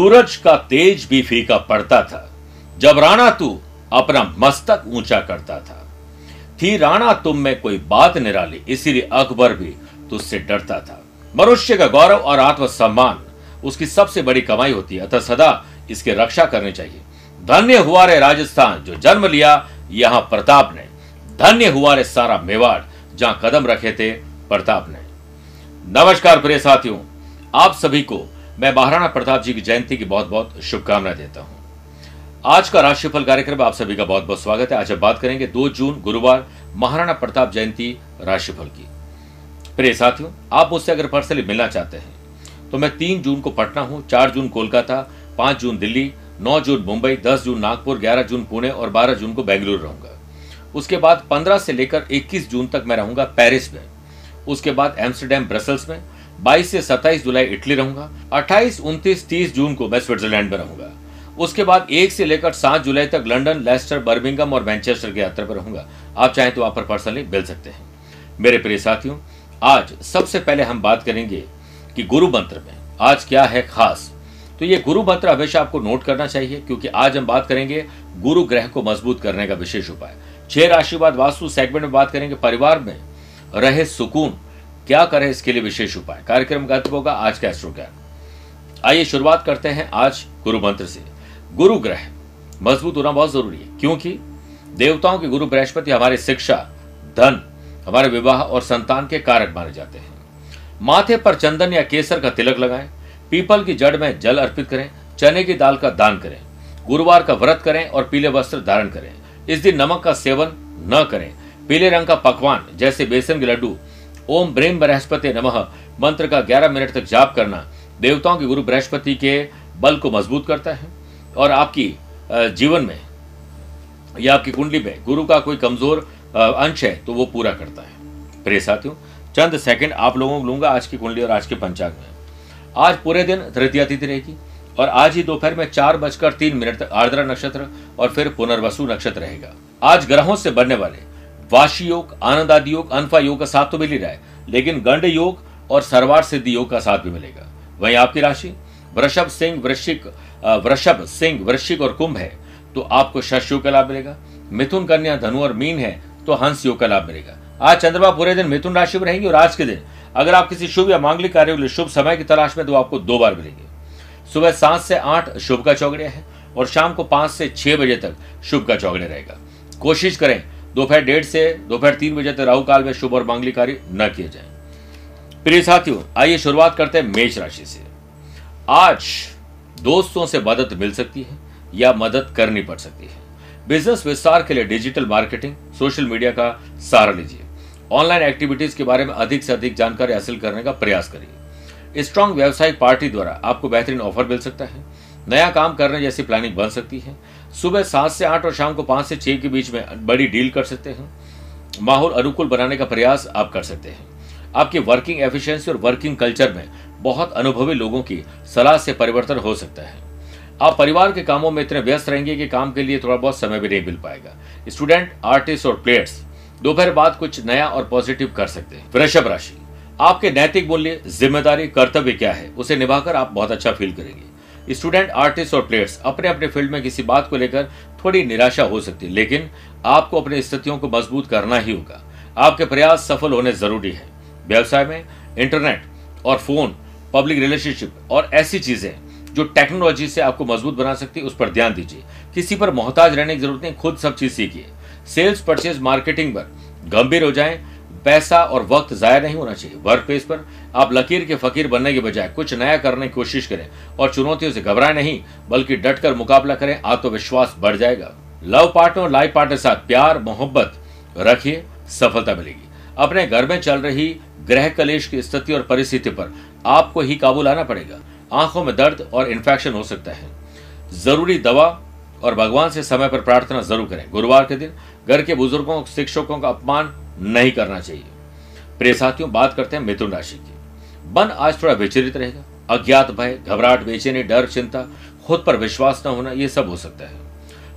सूरज का तेज भी फीका पड़ता था, जब राणा तू अपना मस्तक ऊँचा करता था। थी राणा, तुम में कोई बात निराली, इसीलिए अकबर भी तुझसे डरता था। मनुष्य का गौरव और आत्मसम्मान, उसकी सबसे बड़ी कमाई होती है, अतः सदा इसकी रक्षा करनी चाहिए। धन्य हुआ रे राजस्थान, जो जन्म लिया यहाँ प्रताप ने। धन्य हुआ रे सारा मेवाड़, जहाँ कदम रखे थे प्रताप ने। नमस्कार प्रिय साथियों, आप सभी को मैं महाराणा प्रताप जी की जयंती की बहुत बहुत शुभकामनाएँ देता हूँ। आज का राशिफल कार्यक्रम आप सभी का बहुत बहुत स्वागत है। आज हम बात करेंगे 2 जून, गुरुवार, महाराणा प्रताप जयंती राशिफल की। प्रिय साथियों, आप मुझसे अगर पर्सनली मिलना चाहते हैं तो मैं तीन जून को पटना हूँ, चार जून कोलकाता, पाँच जून दिल्ली, नौ जून मुंबई, दस जून नागपुर, ग्यारह जून पुणे और बारह जून को बेंगलुरु रहूँगा। उसके बाद पंद्रह से लेकर इक्कीस जून तक मैं रहूँगा पेरिस में। उसके बाद एम्स्टरडेम, ब्रसल्स में 22 से 27 जुलाई इटली रहूँगा 28, 29, 30 जून को मैं स्विट्जरलैंड में रहूँगा। उसके बाद एक से लेकर सात जुलाई तक लंदन लेस्टर बर्मिंगम और मैनचेस्टर की यात्रा पर रहूँगा। आप चाहें तो आप पर पर्सनली मिल सकते हैं। मेरे प्रिय साथियों आज सबसे पहले हम बात करेंगे कि गुरु मंत्र में आज क्या है खास। तो ये गुरु मंत्र हमेशा आपको नोट करना चाहिए क्योंकि आज हम बात करेंगे गुरु ग्रह को मज़बूत करने का विशेष उपाय। छह राशिवाद वास्तु सेगमेंट में बात करेंगे परिवार में रहे सुकून। क्या करें इसके लिए विशेष उपाय? कार्यक्रम का होगा, आज का एस्ट्रो ज्ञान आइए शुरुआत करते हैं आज गुरु मंत्र से। गुरु ग्रह, मज़बूत होना बहुत ज़रूरी है, क्योंकि देवताओं के गुरु बृहस्पति हमारे शिक्षा, धन, हमारे विवाह और संतान के कारक माने जाते हैं। माथे पर चंदन या केसर का तिलक लगाएँ, पीपल की जड़ में जल अर्पित करें, चने की दाल का दान करें, गुरुवार का व्रत करें और पीले वस्त्र धारण करें। इस दिन नमक का सेवन न करें, पीले रंग का पकवान, जैसे बेसन के लड्डू ओम ब्रेम बृहस्पति नमः। मंत्र का 11 मिनट तक जाप करना देवताओं के गुरु बृहस्पति के बल को मज़बूत करता है और आपकी जीवन में या आपकी कुंडली में गुरु का कोई कमज़ोर अंश है तो वो पूरा करता है। प्रिय साथियों, चंद सेकंड आप लोगों को लूँगा आज की कुंडली और आज के पंचांग में। आज पूरे दिन तृतीया तिथि रहेगी और आज ही दोपहर में चार बजकर तीन मिनट तक आर्द्रा नक्षत्र और फिर पुनर्वसु नक्षत्र रहेगा। आज ग्रहों से बनने वाले वाशी योग आनंद आदि योग, अनफा योग का साथ तो मिल ही रहा है, लेकिन गंड योग और सरवार सिद्धि योग का साथ भी मिलेगा। वहीं आपकी राशि? वृषभ, सिंह, वृश्चिक वृषभ, सिंह, वृश्चिक और कुंभ है तो आपको शश योग का लाभ मिलेगा। मिथुन, कन्या, धनु और मीन है तो हंस योग का लाभ मिलेगा। आज चंद्रमा पूरे दिन मिथुन राशि में रहेंगे और आज के दिन अगर आप किसी शुभ या मांगलिक कार्य के लिए शुभ समय की तलाश में तो आपको दो बार मिलेंगे। सुबह सात से आठ शुभ का चौगड़िया है और शाम को पाँच से छह बजे तक शुभ का चौगड़े रहेगा। कोशिश करें दोपहर डेढ़ से दोपहर तीन बजे तक राहु काल में शुभ और मांगलिक कार्य न किए जाए। प्रिय साथियों, आइए शुरुआत करते हैं मेष राशि से। आज दोस्तों से मदद मिल सकती है या मदद करनी पड़ सकती है। बिज़नेस विस्तार के लिए डिजिटल मार्केटिंग, सोशल मीडिया का सहारा लीजिए। ऑनलाइन एक्टिविटीज़ के बारे में अधिक से अधिक जानकारी हासिल करने का प्रयास करिए। स्ट्रॉन्ग व्यावसायिक पार्टी द्वारा आपको बेहतरीन ऑफ़र मिल सकता है। नया काम करने जैसी प्लानिंग बन सकती है। सुबह सात से आठ और शाम को पाँच से छह के बीच में बड़ी डील कर सकते हैं। माहौल अनुकूल बनाने का प्रयास आप कर सकते हैं। आपकी वर्किंग एफिशिएंसी और वर्किंग कल्चर में बहुत अनुभवी लोगों की सलाह से परिवर्तन हो सकता है। आप परिवार के कामों में इतने व्यस्त रहेंगे कि काम के लिए थोड़ा बहुत समय भी नहीं मिल पाएगा। स्टूडेंट आर्टिस्ट और प्लेयर्स दोपहर बाद कुछ नया और पॉजिटिव कर सकते हैं। वृषभ राशि, आपके नैतिक मूल्य, ज़िम्मेदारी, कर्तव्य क्या है, उसे निभाकर आप बहुत अच्छा फील करेंगे। स्टूडेंट, आर्टिस्ट और प्लेयर्स अपने अपने फ़ील्ड में किसी बात को लेकर थोड़ी निराशा हो सकती है, लेकिन आपको अपनी स्थितियों को मज़बूत करना ही होगा। आपके प्रयास सफल होने ज़रूरी है। व्यवसाय में इंटरनेट और फ़ोन, पब्लिक रिलेशनशिप और ऐसी चीज़ें जो टेक्नोलॉजी से आपको मज़बूत बना सकती है, उस पर ध्यान दीजिए। किसी पर मोहताज रहने की ज़रूरत नहीं, खुद सब चीज़ सीखिए। सेल्स, परचेज, मार्केटिंग पर गंभीर हो जाएँ पैसा और वक्त जाया नहीं होना चाहिए। वर्क प्लेस पर आप लकीर के फकीर बनने के बजाय कुछ नया करने की कोशिश करें और चुनौतियों से घबराएँ नहीं, बल्कि डटकर मुकाबला करें, आत्मविश्वास बढ़ जाएगा। लव पार्टनर और लाइफ पार्टनर साथ प्यार, मोहब्बत रखिए, सफलता मिलेगी। अपने घर में चल रही ग्रह कलेश की स्थिति और परिस्थिति पर आपको ही काबू लाना पड़ेगा। आँखों में दर्द और इन्फेक्शन हो सकता है। ज़रूरी दवा और भगवान से समय पर प्रार्थना ज़रूर करें। गुरुवार के दिन घर के बुज़ुर्गों, शिक्षकों का अपमान नहीं करना चाहिए। प्रिय साथियों, बात करते हैं मिथुन राशि की। मन आज थोड़ा विचलित रहेगा। अज्ञात भय, घबराहट, बेचैनी, डर, चिंता, खुद पर विश्वास न होना यह सब हो सकता है।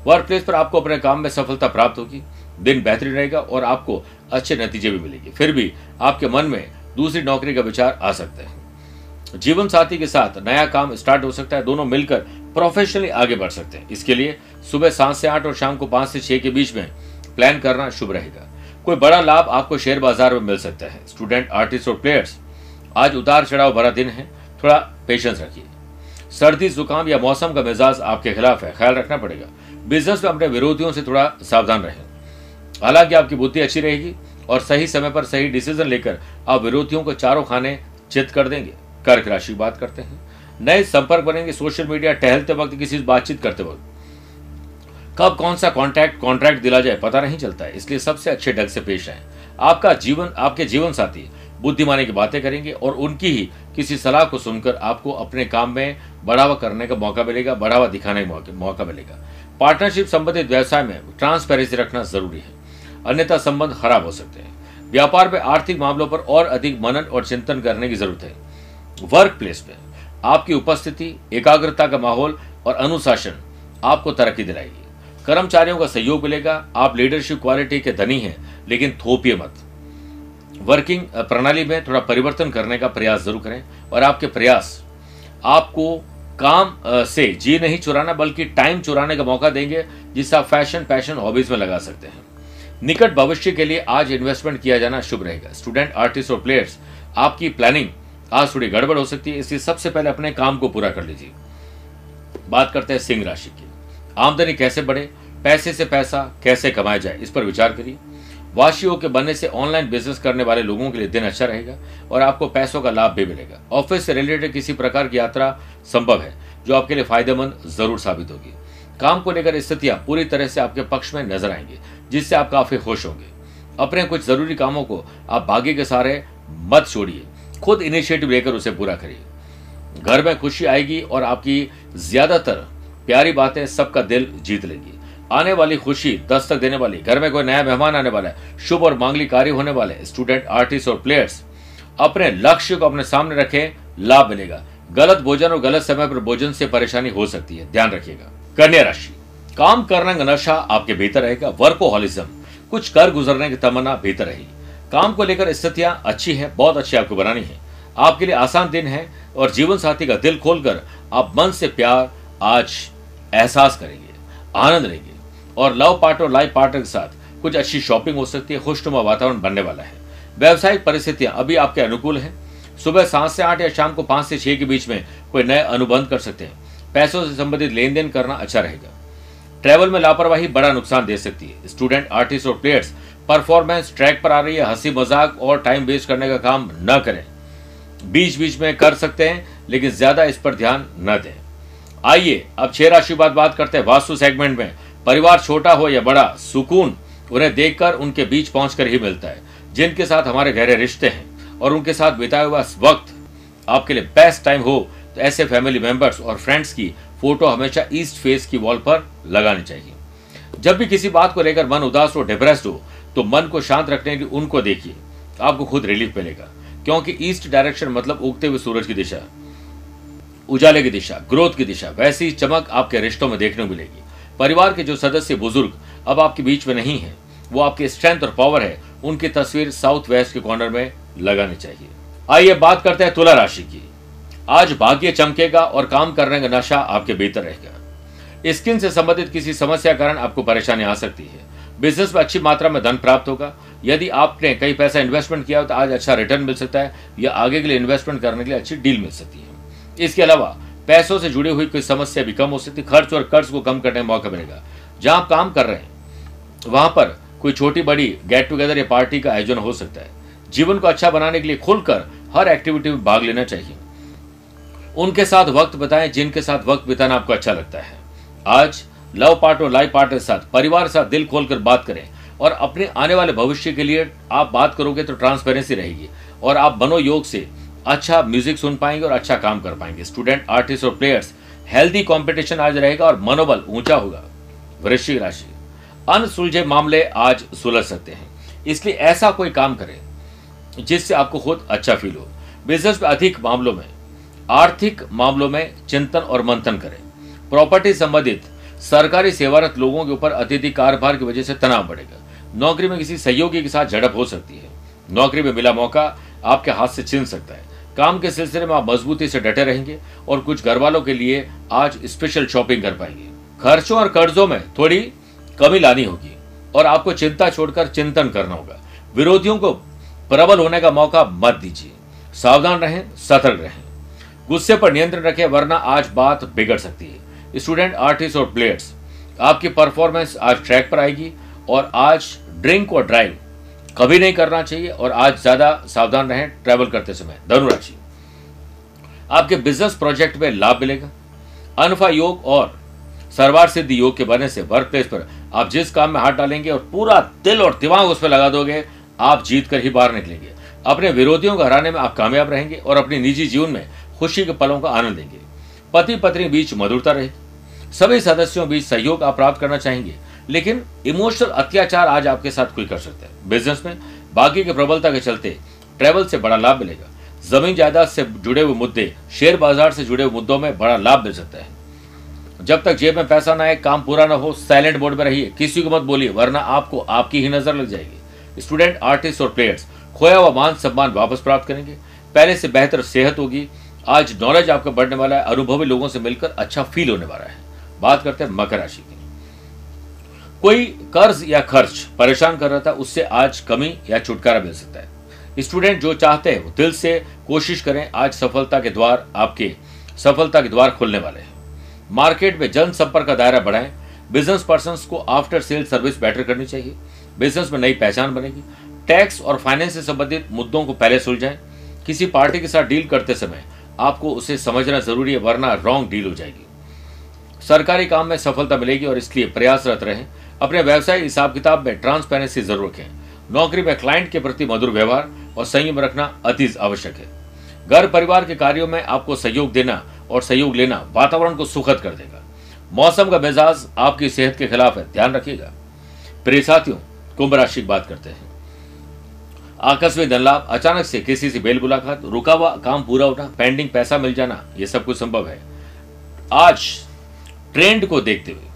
वर्क प्लेस पर आपको अपने काम में सफलता प्राप्त होगी। दिन बेहतरीन रहेगा और आपको अच्छे नतीजे भी मिलेंगे। फिर भी आपके मन में दूसरी नौकरी का विचार आ सकता है। जीवन साथी के साथ नया काम स्टार्ट हो सकता है। दोनों मिलकर प्रोफेशनली आगे बढ़ सकते हैं। इसके लिए सुबह सात से आठ और शाम को पाँच से छह के बीच में प्लान करना शुभ रहेगा। कोई बड़ा लाभ आपको शेयर बाज़ार में मिल सकता है। स्टूडेंट आर्टिस्ट और प्लेयर्स आज उतार चढ़ाव भरा दिन है। थोड़ा पेशेंस रखिए। सर्दी, जुकाम या मौसम का मिजाज आपके खिलाफ है। ख्याल रखना पड़ेगा। बिज़नेस में अपने विरोधियों से थोड़ा सावधान रहें। हालाँकि आपकी बुद्धि अच्छी रहेगी और सही समय पर सही डिसीज़न लेकर आप विरोधियों को चारों खाने चित कर देंगे। कर्क राशि बात करते हैं। नए संपर्क बनेंगे। सोशल मीडिया टहलते वक्त किसी से बातचीत करते वक्त। कब कौन सा कॉन्ट्रैक्ट कॉन्ट्रैक्ट दिला जाए, पता नहीं चलता है। इसलिए सबसे अच्छे ढंग से पेश आए। आपका जीवन, आपके जीवन साथी बुद्धिमानी की बातें करेंगे और उनकी ही किसी सलाह को सुनकर आपको अपने काम में बढ़ावा करने का मौका मिलेगा, बढ़ावा दिखाने का मौका मिलेगा। पार्टनरशिप संबंधित व्यवसाय में ट्रांसपेरेंसी रखना ज़रूरी है। अन्यथा संबंध खराब हो सकते हैं। व्यापार में आर्थिक मामलों पर और अधिक मनन और चिंतन करने की ज़रूरत है। वर्क प्लेस में आपकी उपस्थिति, एकाग्रता का माहौल और अनुशासन आपको तरक्की दिलाएगी। कर्मचारियों का सहयोग मिलेगा। आप लीडरशिप क्वालिटी के धनी हैं, लेकिन थोपिए मत। वर्किंग प्रणाली में थोड़ा परिवर्तन करने का प्रयास ज़रूर करें और आपके प्रयास, आपको काम से जी नहीं चुराना, बल्कि टाइम चुराने का मौका देंगे जिससे आप फ़ैशन पैशन हॉबीज में लगा सकते हैं। निकट भविष्य के लिए आज इन्वेस्टमेंट किया जाना शुभ रहेगा। स्टूडेंट आर्टिस्ट और प्लेयर्स आपकी प्लानिंग आज थोड़ी गड़बड़ हो सकती है। इसलिए सबसे पहले अपने काम को पूरा कर लीजिए। बात करते हैं सिंह राशि की। आमदनी कैसे बढ़े, पैसे से पैसा कैसे कमाया जाए, इस पर विचार करिए। वाशियों के बनने से ऑनलाइन बिज़नेस करने वाले लोगों के लिए दिन अच्छा रहेगा और आपको पैसों का लाभ भी मिलेगा। ऑफ़िस से रिलेटेड किसी प्रकार की यात्रा संभव है, जो आपके लिए फ़ायदेमंद ज़रूर साबित होगी। काम को लेकर स्थितियाँ पूरी तरह से आपके पक्ष में नज़र आएँगी, जिससे आप काफ़ी खुश होंगे। अपने कुछ ज़रूरी कामों को आप भाग्य के सारे मत छोड़िए, खुद इनिशिएटिव लेकर उसे पूरा करिए। घर में खुशी आएगी और आपकी ज़्यादातर प्यारी बातें सबका दिल जीत लेंगी। आने वाली खुशी, दस्तक देने वाली, घर में कोई नया मेहमान आने वाला है, शुभ और मांगली कार्य होने वाले स्टूडेंट आर्टिस्ट और प्लेयर्स अपने लक्ष्य को अपने सामने रखें, लाभ मिलेगा। गलत भोजन और गलत समय पर भोजन से परेशानी हो सकती है, ध्यान रखिएगा। कन्या राशि, काम करने का नशा आपके भीतर रहेगा वर्कोहॉलिज्म कुछ कर गुजरने की तमन्ना भीतर रहेगी। काम को लेकर स्थितियाँ अच्छी है, बहुत अच्छी आपको बनानी है। आपके लिए आसान दिन है और जीवन साथी का दिल खोलकर आप मन से प्यार, आज एहसास करेंगे, आनंद लेंगे और लव पार्टनर लाइफ पार्टनर के साथ कुछ अच्छी शॉपिंग हो सकती है, खुशनुमा वातावरण बनने वाला है। व्यावसायिक परिस्थितियाँ अभी आपके अनुकूल है। सुबह सात से आठ या शाम को पाँच से छह के बीच में कोई नए अनुबंध कर सकते हैं। पैसों से संबंधित लेन देन करना अच्छा रहेगा। ट्रैवल में लापरवाही बड़ा नुकसान दे सकती है। स्टूडेंट, आर्टिस्ट और प्लेयर्स परफॉर्मेंस ट्रैक पर आ रही है, हँसी मज़ाक और टाइम वेस्ट करने का काम न करें। बीच बीच में कर सकते हैं, लेकिन ज़्यादा इस पर ध्यान न दें। आइए, अब छह राशि बात बात करते हैं वास्तु सेगमेंट में। परिवार छोटा हो या बड़ा, सुकून उन्हें देखकर उनके बीच पहुंचकर ही मिलता है, जिनके साथ हमारे गहरे रिश्ते हैं और उनके साथ बिताया हुआ वक्त आपके लिए बेस्ट टाइम हो तो ऐसे फैमिली मेंबर्स और फ्रेंड्स की फ़ोटो हमेशा ईस्ट फेस की वॉल पर लगानी चाहिए। जब भी किसी बात को लेकर मन उदास हो डिप्रेस्ड हो तो मन को शांत रखने के उनको देखिए। आपको खुद रिलीफ मिलेगा, क्योंकि ईस्ट डायरेक्शन मतलब उगते हुए सूरज की दिशा। उजाले की दिशा, ग्रोथ की दिशा, वैसी चमक आपके रिश्तों में देखने को मिलेगी। परिवार के जो सदस्य बुज़ुर्ग अब आपके बीच में नहीं है, वो आपकी स्ट्रेंथ और पावर है, उनकी तस्वीर साउथ वेस्ट के कॉर्नर में लगानी चाहिए। आइए बात करते हैं तुला राशि की। आज भाग्य चमकेगा और काम करने का नशा आपके भीतर रहेगा। स्किन से संबंधित किसी समस्या कारण आपको परेशानी आ सकती है। बिज़नेस में अच्छी मात्रा में धन प्राप्त होगा। यदि आपने कई पैसा इन्वेस्टमेंट किया हो तो आज अच्छा रिटर्न मिल सकता है या आगे के लिए इन्वेस्टमेंट करने के लिए अच्छी डील मिल सकती है। इसके अलावा, पैसों से जुड़ी हुई कोई समस्या भी कम हो सकती, खर्च और कर्ज को कम करने का मौका मिलेगा। जहाँ आप काम कर रहे हैं, वहाँ पर कोई छोटी बड़ी गेट टुगेदर या पार्टी का आयोजन हो सकता है। जीवन को अच्छा बनाने के लिए खुलकर हर एक्टिविटी में भाग लेना चाहिए। उनके साथ वक्त बताएँ, जिनके साथ वक्त बिताना आपको अच्छा लगता है। आज लव पार्ट और लाइफ पार्टनर के साथ, परिवार साथ दिल खोलकर बात करें और अपने आने वाले भविष्य के लिए आप बात करोगे तो ट्रांसपेरेंसी रहेगी और आप बनो योग से। अच्छा म्यूज़िक सुन पाएँगे और अच्छा काम कर पाएँगे। स्टूडेंट आर्टिस्ट और प्लेयर्स हेल्दी कंपटीशन आज रहेगा और मनोबल ऊँचा होगा। वृश्चिक राशि। अनसुलझे मामले आज सुलझ सकते हैं। इसलिए ऐसा कोई काम करें जिससे आपको खुद अच्छा फील हो। बिज़नेस में अधिक मामलों में, आर्थिक मामलों में चिंतन और मंथन करें। प्रॉपर्टी संबंधित, सरकारी सेवारत लोगों के ऊपर अत्यधिक कार्यभार की वजह से तनाव बढ़ेगा। नौकरी में किसी सहयोगी के साथ झड़प हो सकती है। नौकरी में मिला मौका आपके हाथ से छिन सकता है। काम के सिलसिले में आप मजबूती से डटे रहेंगे और कुछ घर वालों के लिए आज स्पेशल शॉपिंग कर पाएँगे। खर्चों और कर्जों में थोड़ी कमी लानी होगी और आपको चिंता छोड़कर चिंतन करना होगा। विरोधियों को प्रबल होने का मौका मत दीजिए। सावधान रहें, सतर्क रहें। गुस्से पर नियंत्रण रखें, वरना आज बात बिगड़ सकती है। स्टूडेंट आर्टिस्ट और प्लेयर्स आपकी परफॉर्मेंस आज ट्रैक पर आएगी और आज ड्रिंक और ड्राइव कभी नहीं करना चाहिए और आज ज़्यादा सावधान रहें ट्रैवल करते समय। धनुराशि आपके बिज़नेस प्रोजेक्ट में लाभ मिलेगा। अनफा योग और सर्वार सिद्धि योग के बनने से वर्क प्लेस पर आप जिस काम में हाथ डालेंगे और पूरा दिल और दिमाग उस पर लगा दोगे, आप जीत कर ही बाहर निकलेंगे। अपने विरोधियों को हराने में आप कामयाब रहेंगे और अपने निजी जीवन में खुशी के पलों का आनंद लेंगे। पति पत्नी बीच मधुरता रहेगी सभी सदस्यों बीच सहयोग आप प्राप्त करना चाहेंगे। लेकिन इमोशनल अत्याचार आज आपके साथ कोई कर सकता है। बिज़नेस में बाकी के प्रबलता के चलते ट्रेवल से बड़ा लाभ मिलेगा। ज़मीन जायदाद से जुड़े हुए मुद्दे शेयर बाज़ार से जुड़े हुए मुद्दों में बड़ा लाभ मिल सकता है। जब तक जेब में पैसा ना आए, काम पूरा ना हो साइलेंट मोड में रहिए। किसी को मत बोलिए, वरना आपको आपकी ही नज़र लग जाएगी। स्टूडेंट आर्टिस्ट और प्लेयर्स खोया हुआ मान सम्मान वापस प्राप्त करेंगे। पहले से बेहतर सेहत होगी। आज नॉलेज आपका बढ़ने वाला है। अनुभवी लोगों से मिलकर अच्छा फील होने वाला है। बात करते हैं मकर राशि की। कोई कर्ज या खर्च परेशान कर रहा था, उससे आज कमी या छुटकारा मिल सकता है। स्टूडेंट जो चाहते हैं, वो दिल से कोशिश करें, आज सफलता के द्वार आपके सफलता के द्वार खुलने वाले हैं। मार्केट में जनसंपर्क का दायरा बढ़ाएँ। बिज़नेस पर्सन को आफ्टर सेल सर्विस बेटर करनी चाहिए। बिज़नेस में नई पहचान बनेगी। टैक्स और फाइनेंस से संबंधित मुद्दों को पहले सुलझाएँ। किसी पार्टी के साथ डील करते समय आपको उसे समझना ज़रूरी है, वरना रॉन्ग डील हो जाएगी। सरकारी काम में सफलता मिलेगी और इसलिए प्रयासरत रहें। अपने व्यवसाय, हिसाब किताब में ट्रांसपेरेंसी ज़रूर रखें। नौकरी में क्लाइंट के प्रति मधुर व्यवहार और संयम रखना अति आवश्यक है। घर परिवार के कार्यों में आपको सहयोग देना और सहयोग लेना वातावरण को सुखद कर देगा। मौसम का मिजाज आपकी सेहत के खिलाफ है, ध्यान रखिएगा। प्रिय साथियों, कुंभ राशि की बात करते हैं। आकस्मिक धन लाभ अचानक से किसी से बेल मुलाकात, रुका हुआ काम पूरा होना पेंडिंग पैसा मिल जाना यह सब कुछ संभव है। आज ट्रेंड को देखते हुए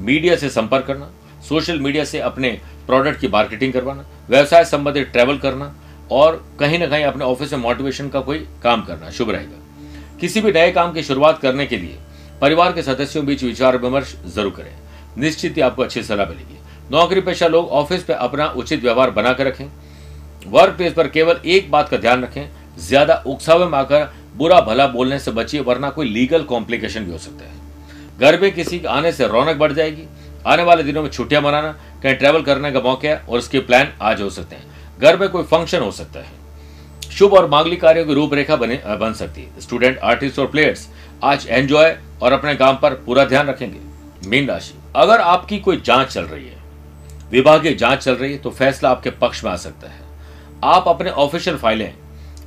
मीडिया से संपर्क करना सोशल मीडिया से अपने प्रोडक्ट की मार्केटिंग करवाना, व्यवसाय संबंधित ट्रैवल करना, और कहीं ना कहीं अपने ऑफ़िस में मोटिवेशन का कोई काम करना, शुभ रहेगा। किसी भी नए काम की शुरुआत करने के लिए परिवार के सदस्यों बीच विचार विमर्श ज़रूर करें। निश्चित ही आपको अच्छी सलाह मिलेगी। नौकरी पेशा लोग ऑफ़िस पे अपना उचित व्यवहार बनाकर रखें। वर्क प्लेस पर केवल एक बात का ध्यान रखें, ज़्यादा उकसावे में आकर बुरा भला बोलने से बचिए, वरना कोई लीगल कॉम्प्लिकेशन भी हो सकता है। घर में किसी के आने से रौनक बढ़ जाएगी आने वाले दिनों में छुट्टियाँ मनाना, कहीं ट्रैवल करने का मौका है और उसके प्लान आज हो सकते हैं। घर में कोई फ़ंक्शन हो सकता है। शुभ और मांगलिक कार्यों की रूपरेखा बने बन सकती है। स्टूडेंट आर्टिस्ट और प्लेयर्स आज एंजॉय और अपने काम पर पूरा ध्यान रखेंगे। मीन राशि, अगर आपकी कोई जाँच चल रही है, विभागीय जाँच चल रही है तो फैसला आपके पक्ष में आ सकता है। आप अपने ऑफिशियल फाइलें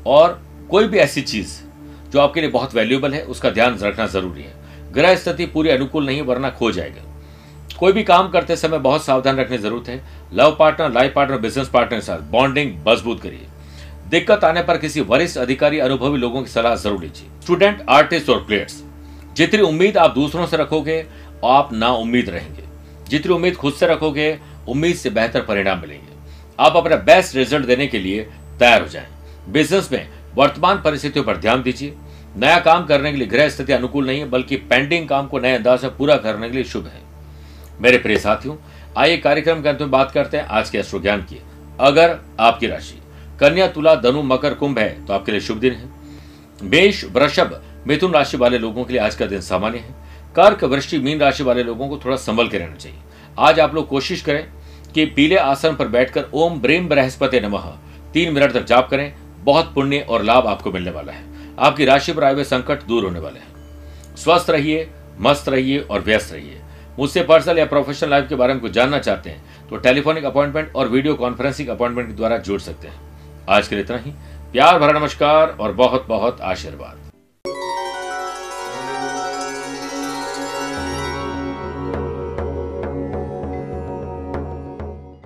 और कोई भी ऐसी चीज़ जो आपके लिए बहुत वैल्यूएबल है, उसका ध्यान रखना ज़रूरी है। ग्रह स्थिति पूरी अनुकूल नहीं वरना खो जाएगा। कोई भी काम करते समय बहुत सावधान रखने ज़रूरत है। Love partner, life partner, business partner के साथ बॉन्डिंग मज़बूत करिए। दिक्कत आने पर किसी वरिष्ठ अधिकारी, अनुभवी लोगों की सलाह ज़रूर लीजिए। स्टूडेंट, आर्टिस्ट और प्लेयर्स, जितनी उम्मीद आप दूसरों से रखोगे, आप ना उम्मीद रहेंगे। जितनी उम्मीद खुद से रखोगे, उम्मीद से बेहतर परिणाम मिलेंगे। आप अपना बेस्ट रिज़ल्ट देने के लिए तैयार हो जाएँ। बिज़नेस में वर्तमान परिस्थितियों पर ध्यान दीजिए। नया काम करने के लिए गृह स्थिति अनुकूल नहीं है, बल्कि पेंडिंग काम को नए अंदाज में पूरा करने के लिए शुभ है। मेरे प्रिय साथियों, आइए कार्यक्रम के अंत में बात करते हैं आज के अश्व ज्ञान की। अगर आपकी राशि कन्या, तुला, धनु, मकर, कुंभ है तो आपके लिए शुभ दिन है। मेष, वृषभ, मिथुन राशि वाले लोगों के लिए आज का दिन सामान्य है। कर्क, वृष्टि, मीन राशि वाले लोगों को थोड़ा संभल के रहना चाहिए। आज आप लोग कोशिश करें कि पीले आसन पर बैठकर ओम ब्रेम बृहस्पति नमः, तीन मिनट तक जाप करें। बहुत पुण्य और लाभ आपको मिलने वाला है। आपकी राशि पर आए हुए संकट दूर होने वाले हैं। स्वस्थ रहिए, मस्त रहिए और व्यस्त रहिए। मुझसे पर्सनल या प्रोफेशनल लाइफ के बारे में कुछ जानना चाहते हैं तो टेलीफोनिक अपॉइंटमेंट और वीडियो कॉन्फ्रेंसिंग अपॉइंटमेंट के द्वारा जुड़ सकते हैं। आज के लिए इतना ही। प्यार भरा नमस्कार और बहुत बहुत आशीर्वाद।